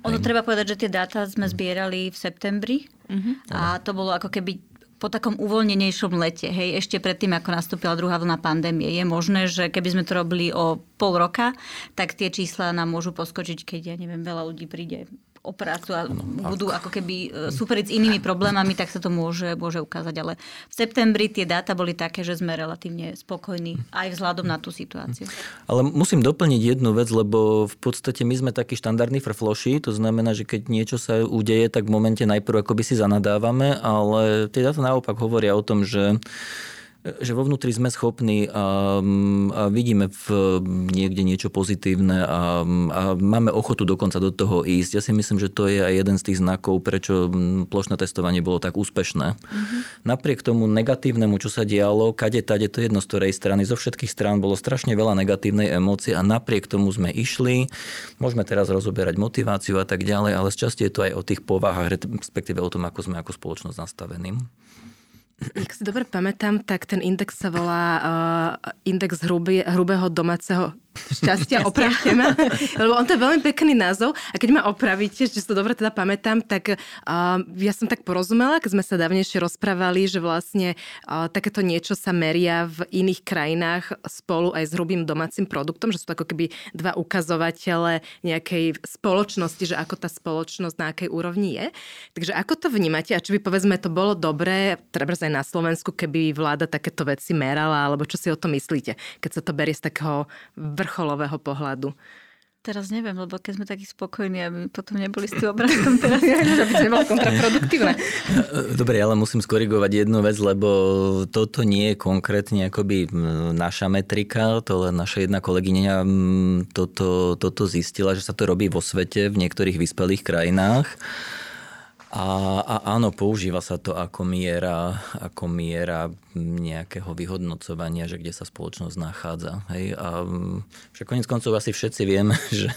Ono treba povedať, že tie dáta sme zbierali v septembri uh-huh. a to bolo ako keby po takom uvoľnenejšom lete, hej, ešte predtým, ako nastúpila druhá vlna pandémie. Je možné, že keby sme to robili o pol roka, tak tie čísla nám môžu poskočiť, keď, ja neviem, veľa ľudí príde o prácu a budú ako keby e, superiť s inými problémami, tak sa to môže, môže ukázať. Ale v septembri tie dáta boli také, že sme relatívne spokojní aj vzhľadom na tú situáciu. Ale musím doplniť jednu vec, lebo v podstate my sme takí štandardní frfloši, to znamená, že keď niečo sa udeje, tak v momente najprv akoby si zanadávame, ale tie dáta naopak hovoria o tom, že že vo vnútri sme schopní a, a vidíme v, niekde niečo pozitívne a, a máme ochotu dokonca do toho ísť. Ja si myslím, že to je aj jeden z tých znakov, prečo plošné testovanie bolo tak úspešné. Mm-hmm. Napriek tomu negatívnemu, čo sa dialo, kade tade, to je jedno z ktorej strany, zo všetkých strán bolo strašne veľa negatívnej emócie a napriek tomu sme išli. Môžeme teraz rozoberať motiváciu a tak ďalej, ale z časti je to aj o tých povahách, respektíve o tom, ako sme ako spoločnosť nastavení. Ak si dobre pamätám, tak ten index sa volá uh, index hrubý, hrubého domáceho šťastia, opravte ma. [laughs] Lebo on to je veľmi pekný názov a keď ma opravíte, že si to dobre teda pamätám, tak uh, ja som tak porozumela, keď sme sa dávnejšie rozprávali, že vlastne uh, takéto niečo sa meria v iných krajinách spolu aj s hrubým domácim produktom, že sú to ako keby dva ukazovatele nejakej spoločnosti, že ako tá spoločnosť na akej úrovni je. Takže ako to vnímate a či by povedzme to bolo dobré, treba aj na Slovensku, keby vláda takéto veci merala, alebo čo si o to myslíte, keď sa to berie z takého vrcholového pohľadu? Teraz neviem, lebo keď sme takí spokojní, aby potom neboli s tým obrázkom teraz, aby to nebolo kontraproduktívne. Dobre, ale musím skorigovať jednu vec, lebo toto nie je konkrétne akoby naša metrika, to len naša jedna kolegyňa toto, toto zistila, že sa to robí vo svete v niektorých vyspelých krajinách. A, a áno, používa sa to ako miera, ako miera nejakého vyhodnocovania, že kde sa spoločnosť nachádza. Hej? A však konec koncov asi všetci vieme, [laughs] že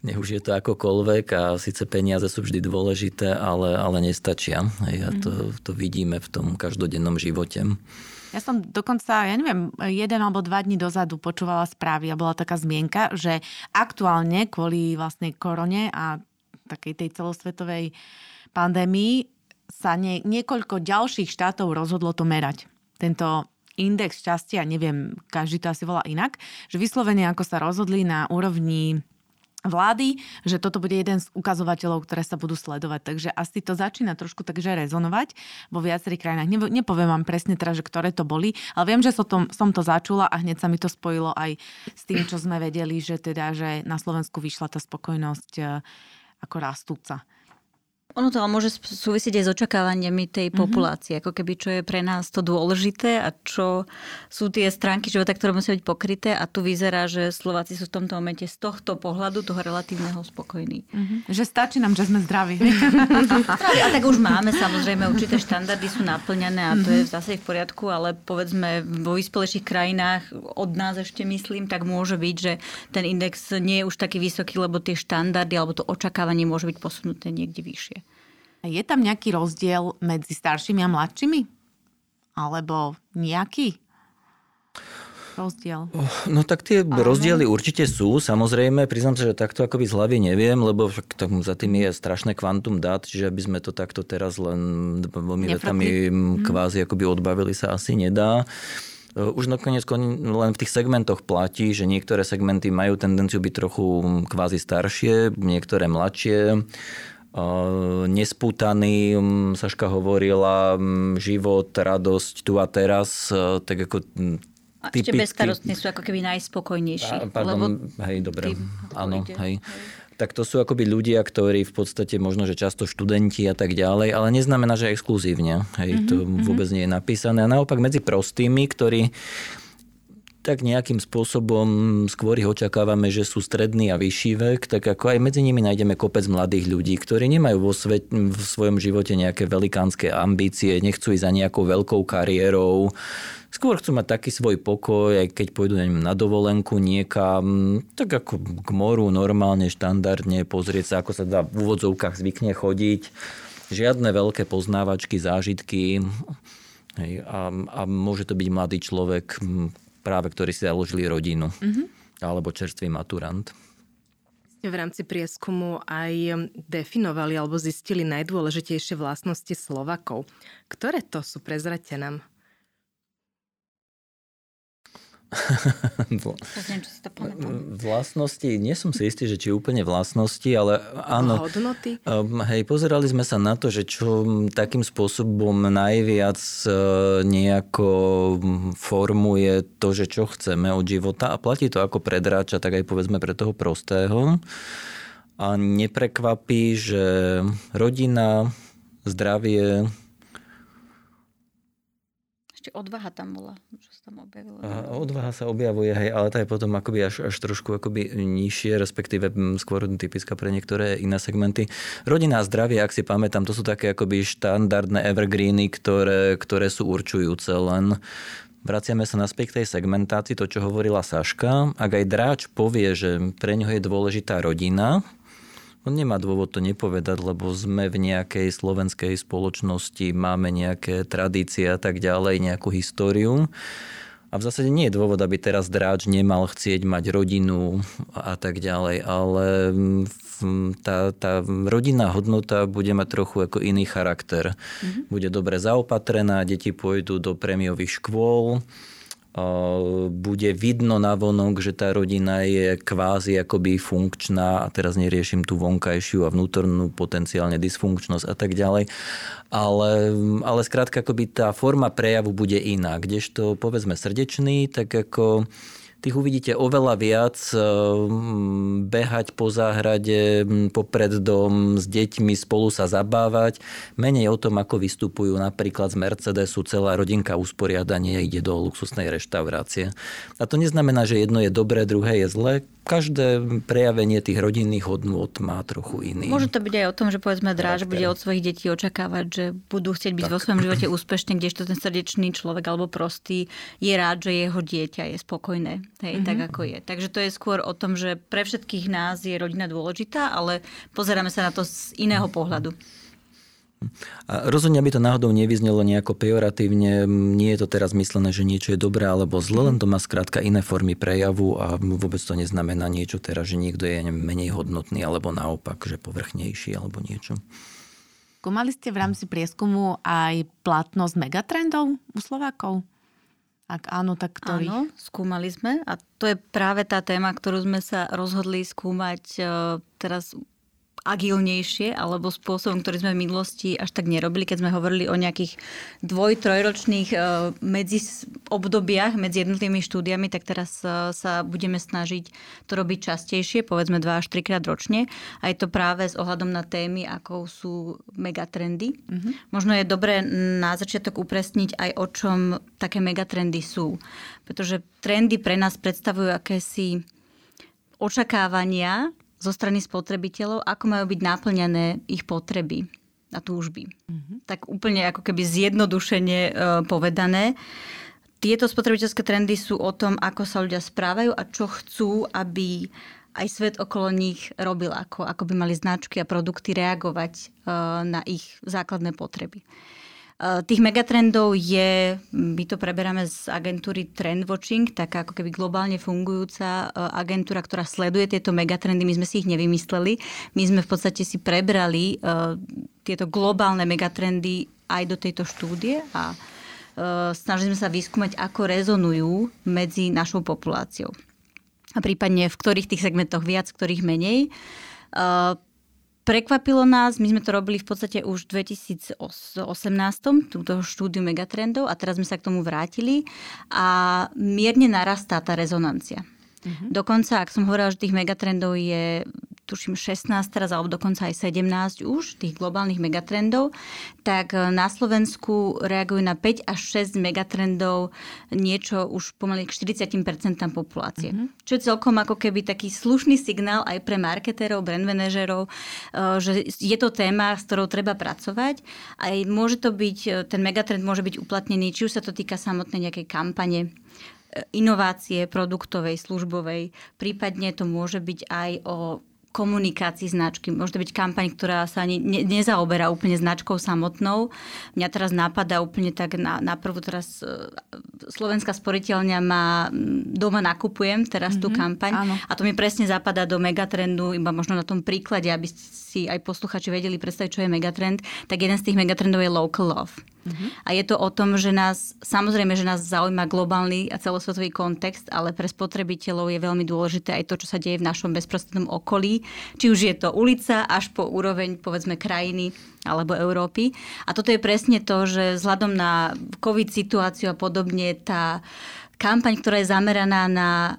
nech už je to akokoľvek a síce peniaze sú vždy dôležité, ale, ale nestačia. Hej? A to, mhm. to vidíme v tom každodennom živote. Ja som dokonca, ja neviem, jeden alebo dva dní dozadu počúvala správy a bola taká zmienka, že aktuálne kvôli vlastnej korone a takej tej celosvetovej pandémii sa nie, niekoľko ďalších štátov rozhodlo to merať. Tento index šťastia, neviem, každý to asi volá inak, že vyslovene ako sa rozhodli na úrovni vlády, že toto bude jeden z ukazovateľov, ktoré sa budú sledovať. Takže asi to začína trošku takže rezonovať vo viacerých krajinách. Nepoviem vám presne teraz, že ktoré to boli, ale viem, že som to, som to začula a hneď sa mi to spojilo aj s tým, čo sme vedeli, že teda, že na Slovensku vyšla tá spokojnosť eh, ako rastúca. Ono to ale môže súvisieť aj s očakávaniami tej mhm. populácie, mm-hmm. ako keby čo je pre nás to dôležité a čo sú tie stránky života, ktoré musia byť pokryté a tu vyzerá, že Slováci sú v tomto momente z tohto pohľadu toho relatívneho spokojní. Mm-hmm. Že stačí nám, že sme zdraví. [laughs] [laughs] a tak už máme samozrejme, určité štandardy sú naplňané a to mm-hmm. je v zase v poriadku, ale povedzme vo vyspelejších krajinách od nás ešte myslím, tak môže byť, že ten index nie je už taký vysoký, lebo tie štandardy alebo to očakávanie môže byť posunuté niekde vyššie. Je tam nejaký rozdiel medzi staršími a mladšími? Alebo nejaký? rozdiel? No tak tie Ale rozdiely určite sú, samozrejme. Priznám sa, že takto akoby z hlavy neviem, lebo však tam za tým je strašné kvantum dát, čiže aby sme to takto teraz len dvomi vetami mhm. kvázi akoby odbavili sa asi nedá. Už nakoniec len v tých segmentoch platí, že niektoré segmenty majú tendenciu byť trochu kvázi staršie, niektoré mladšie nespútaný, Saška hovorila, život, radosť tu a teraz, tak ako a ešte bezstarostní sú ako keby najspokojnejší. A, pardon, lebo hej, dobre, áno, hej. hej tak to sú akoby ľudia, ktorí v podstate možno, že často študenti a tak ďalej, ale neznamená, že exkluzívne. Hej, to mm-hmm. vôbec nie je napísané. A naopak medzi prostými, ktorí tak nejakým spôsobom skôr ich očakávame, že sú stredný a vyšší vek, tak ako aj medzi nimi nájdeme kopec mladých ľudí, ktorí nemajú vo svet, v svojom živote nejaké velikánske ambície, nechcú ísť za nejakou veľkou kariérou, Skôr chcú mať taký svoj pokoj, aj keď pôjdu neviem, na dovolenku niekam, tak ako k moru normálne, štandardne, pozrieť sa, ako sa dá v úvodzovkách zvykne chodiť. Žiadne veľké poznávačky, zážitky. Hej, a, a môže to byť mladý človek, práve ktorý si založili rodinu. Mm-hmm. Alebo čerstvý maturant v rámci prieskumu aj definovali alebo zistili najdôležitejšie vlastnosti Slovakov. Ktoré to sú? Prezrate nám. Pozriem, či si to Vlastnosti, nie som si istý, že či úplne vlastnosti, ale áno. Hodnoty? Um, hej, pozerali sme sa na to, že čo takým spôsobom najviac e, nejako formuje to, že čo chceme od života a platí to ako predráča, tak aj povedzme pre toho prostého. A neprekvapí, že rodina, zdravie, ešte odvaha tam bola, čo sa tam objavilo. A odvaha sa objavuje, hej, ale tá je potom akoby až, až trošku akoby nižšie, respektíve skôr typická pre niektoré iné segmenty. Rodina a zdravie, ak si pamätám, to sú také akoby štandardné evergreeny, ktoré, ktoré sú určujúce len Vraciame sa naspäť k tej segmentácii, to čo hovorila Saška. Ak aj dráč povie, že pre ňoho je dôležitá rodina, on nemá dôvod to nepovedať, lebo sme v nejakej slovenskej spoločnosti, máme nejaké tradície a tak ďalej, nejakú históriu. A v zásade nie je dôvod, aby teraz dráč nemal chcieť mať rodinu a tak ďalej, ale tá, tá rodinná hodnota bude mať trochu ako iný charakter. Mm-hmm. Bude dobre zaopatrená, deti pôjdu do prémiových škôl, bude vidno na vonok, že tá rodina je kvázi akoby funkčná a teraz neriešim tú vonkajšiu a vnútornú potenciálne dysfunkčnosť a tak ďalej. Ale, ale skrátka akoby tá forma prejavu bude iná. Kdežto povedzme srdečný, tak ako tých uvidíte oveľa viac eh, behať po záhrade, popred dom s deťmi, spolu sa zabávať. Menej o tom, ako vystupujú napríklad z Mercedesu, celá rodinka usporiadanie ide do luxusnej reštaurácie. A to neznamená, že jedno je dobré, druhé je zlé každé prejavenie tých rodinných hodnôt má trochu iný. Môže to byť aj o tom, že povedzme dráž bude od svojich detí očakávať, že budú chcieť byť tak. vo svojom živote úspešní, kdežto ten srdečný človek alebo prostý je rád, že jeho dieťa je spokojné. Hej, mm-hmm. tak ako je. Takže to je skôr o tom, že pre všetkých nás je rodina dôležitá, ale pozeráme sa na to z iného pohľadu. A rozhodne, aby to náhodou nevyznelo nejako pejoratívne, nie je to teraz myslené, že niečo je dobré alebo zle, len to má skrátka iné formy prejavu a vôbec to neznamená niečo teraz, že niekto je neviem, menej hodnotný alebo naopak, že povrchnejší alebo niečo. Skúmali ste v rámci prieskumu aj platnosť megatrendov u Slovákov? Ak áno, tak ktorý? Áno, skúmali sme a to je práve tá téma, ktorú sme sa rozhodli skúmať e, teraz agilnejšie alebo spôsobom, ktorý sme v minulosti až tak nerobili, keď sme hovorili o nejakých dvoj, trojročných e, medzi obdobiach medzi jednotlivými štúdiami, tak teraz e, sa budeme snažiť to robiť častejšie, povedzme 2 až 3 krát ročne. A je to práve s ohľadom na témy, ako sú megatrendy. Mm-hmm. Možno je dobré na začiatok upresniť aj o čom také megatrendy sú. Pretože trendy pre nás predstavujú akési očakávania zo strany spotrebiteľov, ako majú byť náplňané ich potreby a túžby. Mm-hmm. Tak úplne ako keby zjednodušene e, povedané. Tieto spotrebiteľské trendy sú o tom, ako sa ľudia správajú a čo chcú, aby aj svet okolo nich robil, ako, ako by mali značky a produkty reagovať e, na ich základné potreby. Eh, tých megatrendov je, my to preberáme z agentúry Trendwatching, taká ako keby globálne fungujúca eh, agentúra, ktorá sleduje tieto megatrendy. My sme si ich nevymysleli. My sme v podstate si prebrali eh, tieto globálne megatrendy aj do tejto štúdie a snažili sme sa vyskúmať, ako rezonujú medzi našou populáciou. A prípadne v ktorých tých segmentoch viac, v ktorých menej. Prekvapilo nás, my sme to robili v podstate už v 2018, túto štúdiu megatrendov a teraz sme sa k tomu vrátili a mierne narastá tá rezonancia. Uh-huh. Dokonca, ak som hovorila, že tých megatrendov je tuším 16 teraz, alebo dokonca aj 17 už, tých globálnych megatrendov, tak e, na Slovensku reagujú na 5 až 6 megatrendov niečo už pomaly k 40% populácie. Mm-hmm. Čo je celkom ako keby taký slušný signál aj pre marketérov, brand manažerov, e, že je to téma, s ktorou treba pracovať. Aj môže to byť, ten megatrend môže byť uplatnený, či už sa to týka samotnej nejakej kampane, inovácie produktovej, službovej. Prípadne to môže byť aj o komunikácii značky. Môže to byť kampaň, ktorá sa ani ne, nezaoberá úplne značkou samotnou. Mňa teraz napadá úplne tak na, na prvú teraz uh, Slovenská sporiteľňa má doma nakupujem teraz mm-hmm, tú mhm, kampaň áno. a to mi presne zapadá do megatrendu, iba možno na tom príklade, aby si aj posluchači vedeli predstaviť, čo je megatrend, tak jeden z tých megatrendov je local love. Uh-huh. A je to o tom, že nás, samozrejme, že nás zaujíma globálny a celosvetový kontext, ale pre spotrebiteľov je veľmi dôležité aj to, čo sa deje v našom bezprostrednom okolí. Či už je to ulica až po úroveň, povedzme, krajiny alebo Európy. A toto je presne to, že vzhľadom na COVID situáciu a podobne tá kampaň, ktorá je zameraná na e,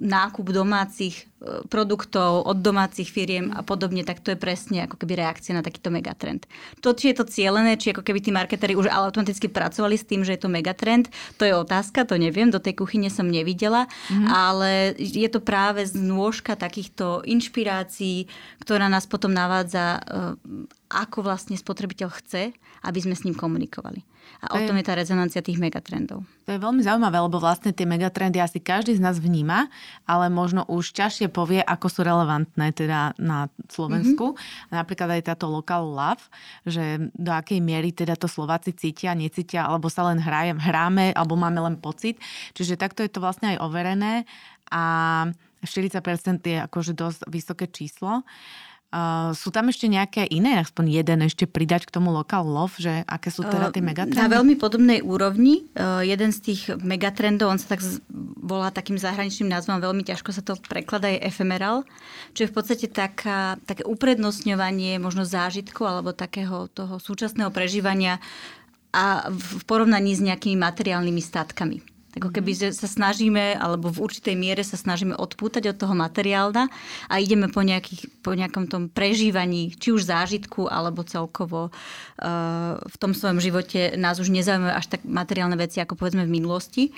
nákup domácich produktov od domácich firiem a podobne, tak to je presne ako keby reakcia na takýto megatrend. To, či je to cieľené, či ako keby tí marketéri už automaticky pracovali s tým, že je to megatrend, to je otázka, to neviem, do tej kuchyne som nevidela, mm-hmm. ale je to práve znôžka takýchto inšpirácií, ktorá nás potom navádza, e, ako vlastne spotrebiteľ chce, aby sme s ním komunikovali. A o tom je tá rezonancia tých megatrendov. To je veľmi zaujímavé, lebo vlastne tie megatrendy asi každý z nás vníma, ale možno už ťažšie povie, ako sú relevantné teda na Slovensku. Mm-hmm. Napríklad aj táto local love, že do akej miery teda to Slováci cítia, necítia, alebo sa len hraje, hráme, alebo máme len pocit. Čiže takto je to vlastne aj overené a 40% je akože dosť vysoké číslo. Uh, sú tam ešte nejaké iné, aspoň jeden ešte pridať k tomu local love, že aké sú teda tie megatrendy? Na veľmi podobnej úrovni. Uh, jeden z tých megatrendov, on sa tak volá takým zahraničným názvom, veľmi ťažko sa to prekladá, je ephemeral, čo je v podstate taká, také uprednostňovanie možno zážitku alebo takého toho súčasného prežívania a v porovnaní s nejakými materiálnymi statkami. Ako keby že sa snažíme, alebo v určitej miere sa snažíme odpútať od toho materiálna a ideme po, nejakých, po nejakom tom prežívaní, či už zážitku, alebo celkovo uh, v tom svojom živote nás už nezaujímajú až tak materiálne veci, ako povedzme v minulosti.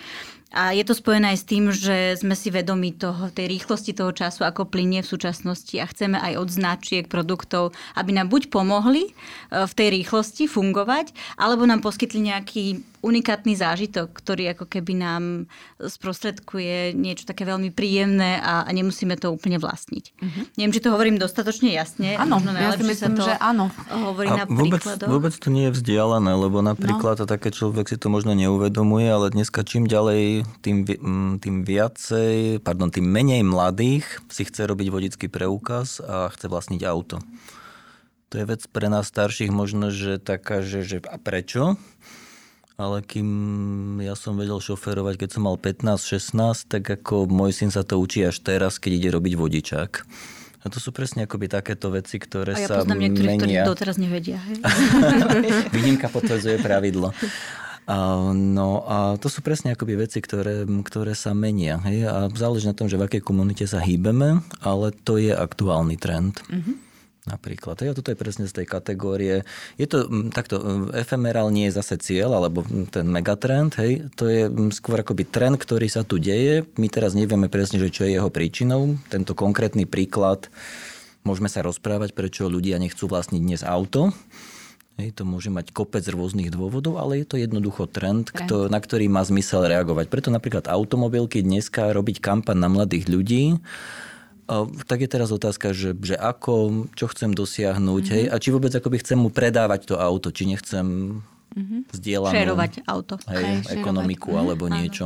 A je to spojené aj s tým, že sme si vedomi toho, tej rýchlosti toho času, ako plinie v súčasnosti a chceme aj od značiek produktov, aby nám buď pomohli e, v tej rýchlosti fungovať, alebo nám poskytli nejaký unikátny zážitok, ktorý ako keby nám sprostredkuje niečo také veľmi príjemné a, a nemusíme to úplne vlastniť. Uh-huh. Neviem, či to hovorím dostatočne jasne. Áno, ja si myslím, to že áno. Hovorí a na vôbec, príkladoch. vôbec to nie je vzdialené, lebo napríklad no. to také človek si to možno neuvedomuje, ale dneska čím ďalej tým, tým viacej, pardon, tým menej mladých si chce robiť vodický preukaz a chce vlastniť auto. To je vec pre nás starších možno, že taká, že, že a prečo? Ale kým ja som vedel šoferovať, keď som mal 15-16, tak ako môj syn sa to učí až teraz, keď ide robiť vodičák. A to sú presne akoby takéto veci, ktoré a ja sa poznám niektorých, ktorí doteraz nevedia. Hej? [laughs] [laughs] Výnimka potvrdzuje pravidlo. No a to sú presne akoby veci, ktoré, ktoré sa menia. Hej? A záleží na tom, že v akej komunite sa hýbeme, ale to je aktuálny trend. Mm-hmm. Napríklad. Hej, a toto je presne z tej kategórie. Je to takto, efemerál nie je zase cieľ, alebo ten megatrend, hej, to je skôr akoby trend, ktorý sa tu deje. My teraz nevieme presne, že čo je jeho príčinou. Tento konkrétny príklad, môžeme sa rozprávať, prečo ľudia nechcú vlastniť dnes auto. Hej, to môže mať kopec rôznych dôvodov, ale je to jednoducho trend, trend. Kto, na ktorý má zmysel reagovať. Preto napríklad automobilky dneska robiť kampaň na mladých ľudí, tak je teraz otázka, že, že ako, čo chcem dosiahnuť, mm-hmm. hej, a či vôbec akoby chcem mu predávať to auto, či nechcem mm-hmm. zdieľanú Šerovať auto. Hej, hej, ekonomiku šerovať. alebo mm-hmm. niečo.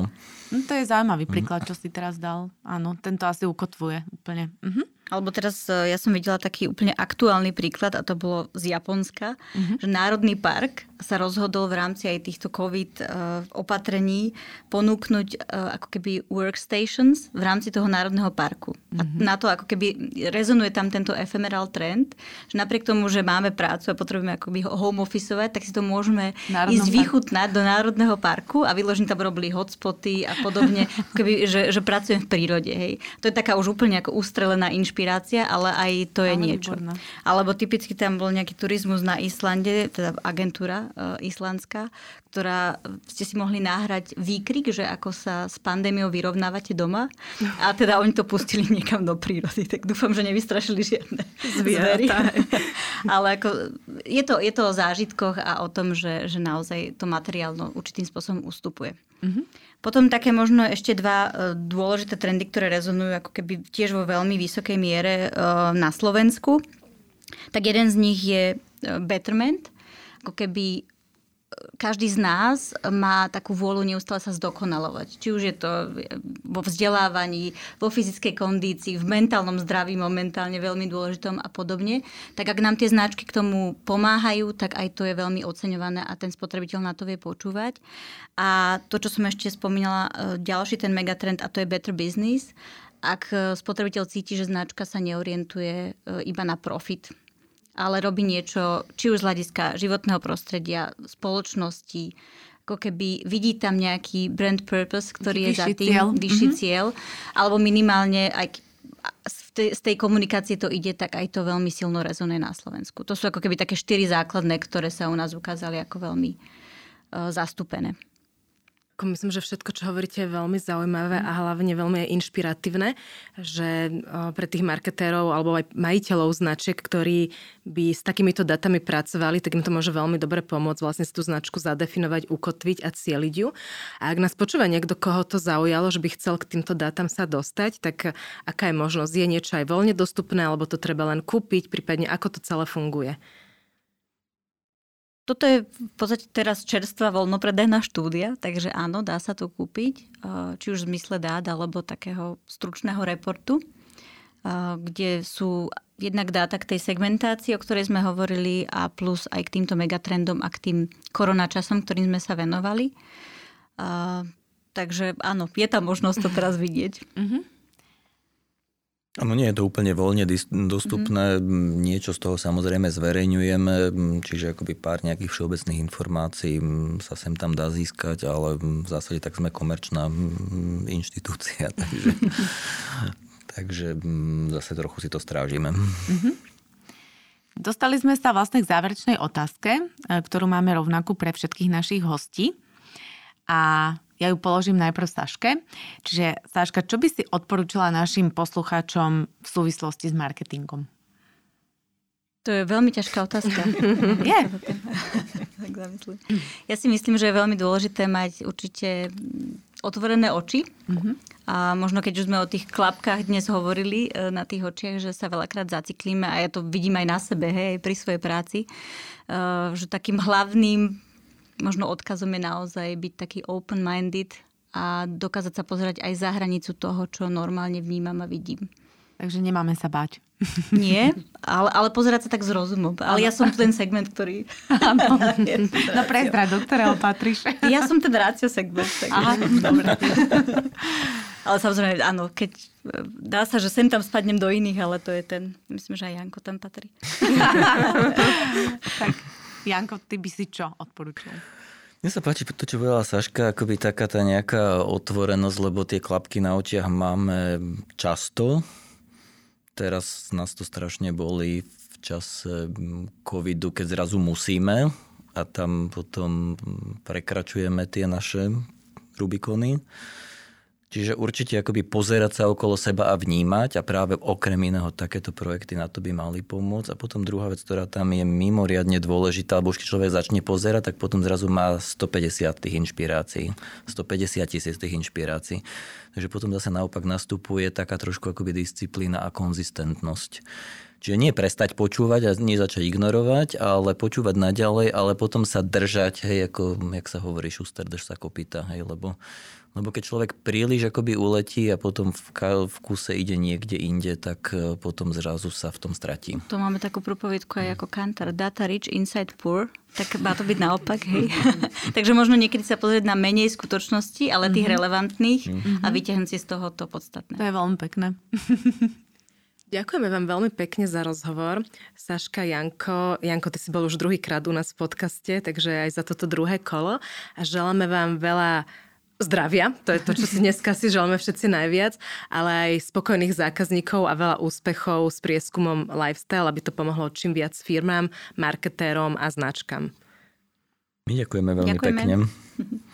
No, to je zaujímavý príklad, čo si teraz dal. Áno, tento asi ukotvuje úplne. Mhm. Alebo teraz e, ja som videla taký úplne aktuálny príklad a to bolo z Japonska, uh-huh. že Národný park sa rozhodol v rámci aj týchto COVID uh, opatrení ponúknuť uh, ako keby workstations v rámci toho Národného parku. Uh-huh. A mhm. na to ako keby rezonuje tam tento ephemeral trend, že napriek tomu, že máme prácu a potrebujeme akoby home officeovať, tak si to môžeme Národnom ísť parku. vychutnať do Národného parku a vyložiť tam robili hotspoty a podobne, [laughs] keby, že, že pracujem v prírode. Hej. To je taká už úplne ako ustrelená inšpirácia ale aj to je ale niečo. Výborné. Alebo typicky tam bol nejaký turizmus na Islande, teda agentúra islandská, ktorá ste si mohli náhrať výkrik, že ako sa s pandémiou vyrovnávate doma. A teda oni to pustili niekam do prírody. Tak dúfam, že nevystrašili žiadne zvery. [laughs] Ale ako, je, to, je to o zážitkoch a o tom, že, že naozaj to materiálno určitým spôsobom ustupuje. Mm-hmm. Potom také možno ešte dva e, dôležité trendy, ktoré rezonujú ako keby tiež vo veľmi vysokej miere e, na Slovensku. Tak jeden z nich je e, betterment, ako keby každý z nás má takú vôľu neustále sa zdokonalovať. Či už je to vo vzdelávaní, vo fyzickej kondícii, v mentálnom zdraví momentálne veľmi dôležitom a podobne. Tak ak nám tie značky k tomu pomáhajú, tak aj to je veľmi oceňované a ten spotrebiteľ na to vie počúvať. A to, čo som ešte spomínala, e, ďalší ten megatrend a to je better business. Ak e, spotrebiteľ cíti, že značka sa neorientuje e, iba na profit, ale robí niečo, či už z hľadiska životného prostredia, spoločnosti, ako keby vidí tam nejaký brand purpose, ktorý vyšší je za tým, cieľ. vyšší mm-hmm. cieľ, alebo minimálne aj z tej, z tej komunikácie to ide, tak aj to veľmi silno rezonuje na Slovensku. To sú ako keby také štyri základné, ktoré sa u nás ukázali ako veľmi uh, zastúpené. Myslím, že všetko, čo hovoríte, je veľmi zaujímavé a hlavne veľmi inšpiratívne, že pre tých marketérov alebo aj majiteľov značiek, ktorí by s takýmito datami pracovali, tak im to môže veľmi dobre pomôcť vlastne si tú značku zadefinovať, ukotviť a cieliť ju. A ak nás počúva niekto, koho to zaujalo, že by chcel k týmto dátam sa dostať, tak aká je možnosť? Je niečo aj voľne dostupné, alebo to treba len kúpiť, prípadne ako to celé funguje? Toto je v podstate teraz čerstvá voľnopredajná štúdia, takže áno, dá sa to kúpiť, eh, či už v zmysle dát, alebo takého stručného reportu, eh, kde sú jednak dáta k tej segmentácii, o ktorej sme hovorili, a plus aj k týmto megatrendom a k tým koronačasom, ktorým sme sa venovali. Eh, takže áno, je tam možnosť to teraz vidieť. Mm-hmm. Áno, nie je to úplne voľne dostupné. Mm-hmm. Niečo z toho samozrejme zverejňujeme, čiže akoby pár nejakých všeobecných informácií sa sem tam dá získať, ale v zásade tak sme komerčná inštitúcia, [laughs] takže, takže zase trochu si to strážime. Mm-hmm. Dostali sme sa vlastne k záverečnej otázke, e, ktorú máme rovnakú pre všetkých našich hostí. A ja ju položím najprv Saške. Čiže Saška, čo by si odporúčila našim poslucháčom v súvislosti s marketingom? To je veľmi ťažká otázka. [laughs] Je. ja si myslím, že je veľmi dôležité mať určite otvorené oči. Uh-huh. A možno keď už sme o tých klapkách dnes hovorili e, na tých očiach, že sa veľakrát zaciklíme a ja to vidím aj na sebe, hej, pri svojej práci, e, že takým hlavným možno odkazom je naozaj byť taký open-minded a dokázať sa pozerať aj za hranicu toho, čo normálne vnímam a vidím. Takže nemáme sa báť. [laughs] Nie, ale, ale pozerať sa tak s rozumom. Ale ja som ten segment, ktorý... [laughs] Áno. no prezdrať, do ktorého patríš. ja som ten rácio segment. Aha, [laughs] dobre. ale samozrejme, áno, keď dá sa, že sem tam spadnem do iných, ale to je ten, myslím, že aj Janko tam patrí. tak Janko, ty by si čo odporúčil? Mne sa páči to, čo povedala Saška, akoby taká tá nejaká otvorenosť, lebo tie klapky na očiach máme často. Teraz nás to strašne boli v čase covidu, keď zrazu musíme a tam potom prekračujeme tie naše Rubikony. Čiže určite akoby pozerať sa okolo seba a vnímať a práve okrem iného takéto projekty na to by mali pomôcť. A potom druhá vec, ktorá tam je mimoriadne dôležitá, alebo už keď človek začne pozerať, tak potom zrazu má 150 tých inšpirácií, 150 tisíc tých inšpirácií. Takže potom zase naopak nastupuje taká trošku akoby disciplína a konzistentnosť. Čiže nie prestať počúvať a nie začať ignorovať, ale počúvať naďalej, ale potom sa držať, hej, ako, jak sa hovorí, šuster, drž sa kopita, hej, lebo lebo keď človek príliš akoby uletí a potom v, v kuse ide niekde inde, tak e, potom zrazu sa v tom stratí. To máme takú propovedku aj ako kantar. Data rich, inside poor. Tak má to byť naopak, hej. [laughs] Takže možno niekedy sa pozrieť na menej skutočnosti, ale tých mm-hmm. relevantných mm-hmm. a vyťahnuť si z toho to podstatné. To je veľmi pekné. [laughs] Ďakujeme vám veľmi pekne za rozhovor. Saška, Janko, Janko, ty si bol už druhýkrát u nás v podcaste, takže aj za toto druhé kolo. A želáme vám veľa zdravia, to je to, čo si dneska si želáme všetci najviac, ale aj spokojných zákazníkov a veľa úspechov s prieskumom lifestyle, aby to pomohlo čím viac firmám, marketérom a značkám. My ďakujeme veľmi ďakujeme. pekne. [laughs]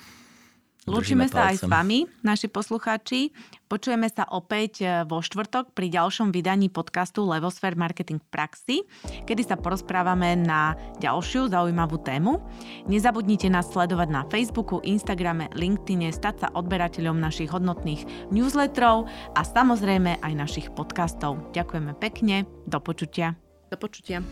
Lúčime sa aj s vami, naši poslucháči. Počujeme sa opäť e, vo štvrtok pri ďalšom vydaní podcastu Levosphere Marketing v praxi, kedy sa porozprávame na ďalšiu zaujímavú tému. Nezabudnite nás sledovať na Facebooku, Instagrame, LinkedIne, stať sa odberateľom našich hodnotných newsletterov a samozrejme aj našich podcastov. Ďakujeme pekne, do počutia. Do počutia.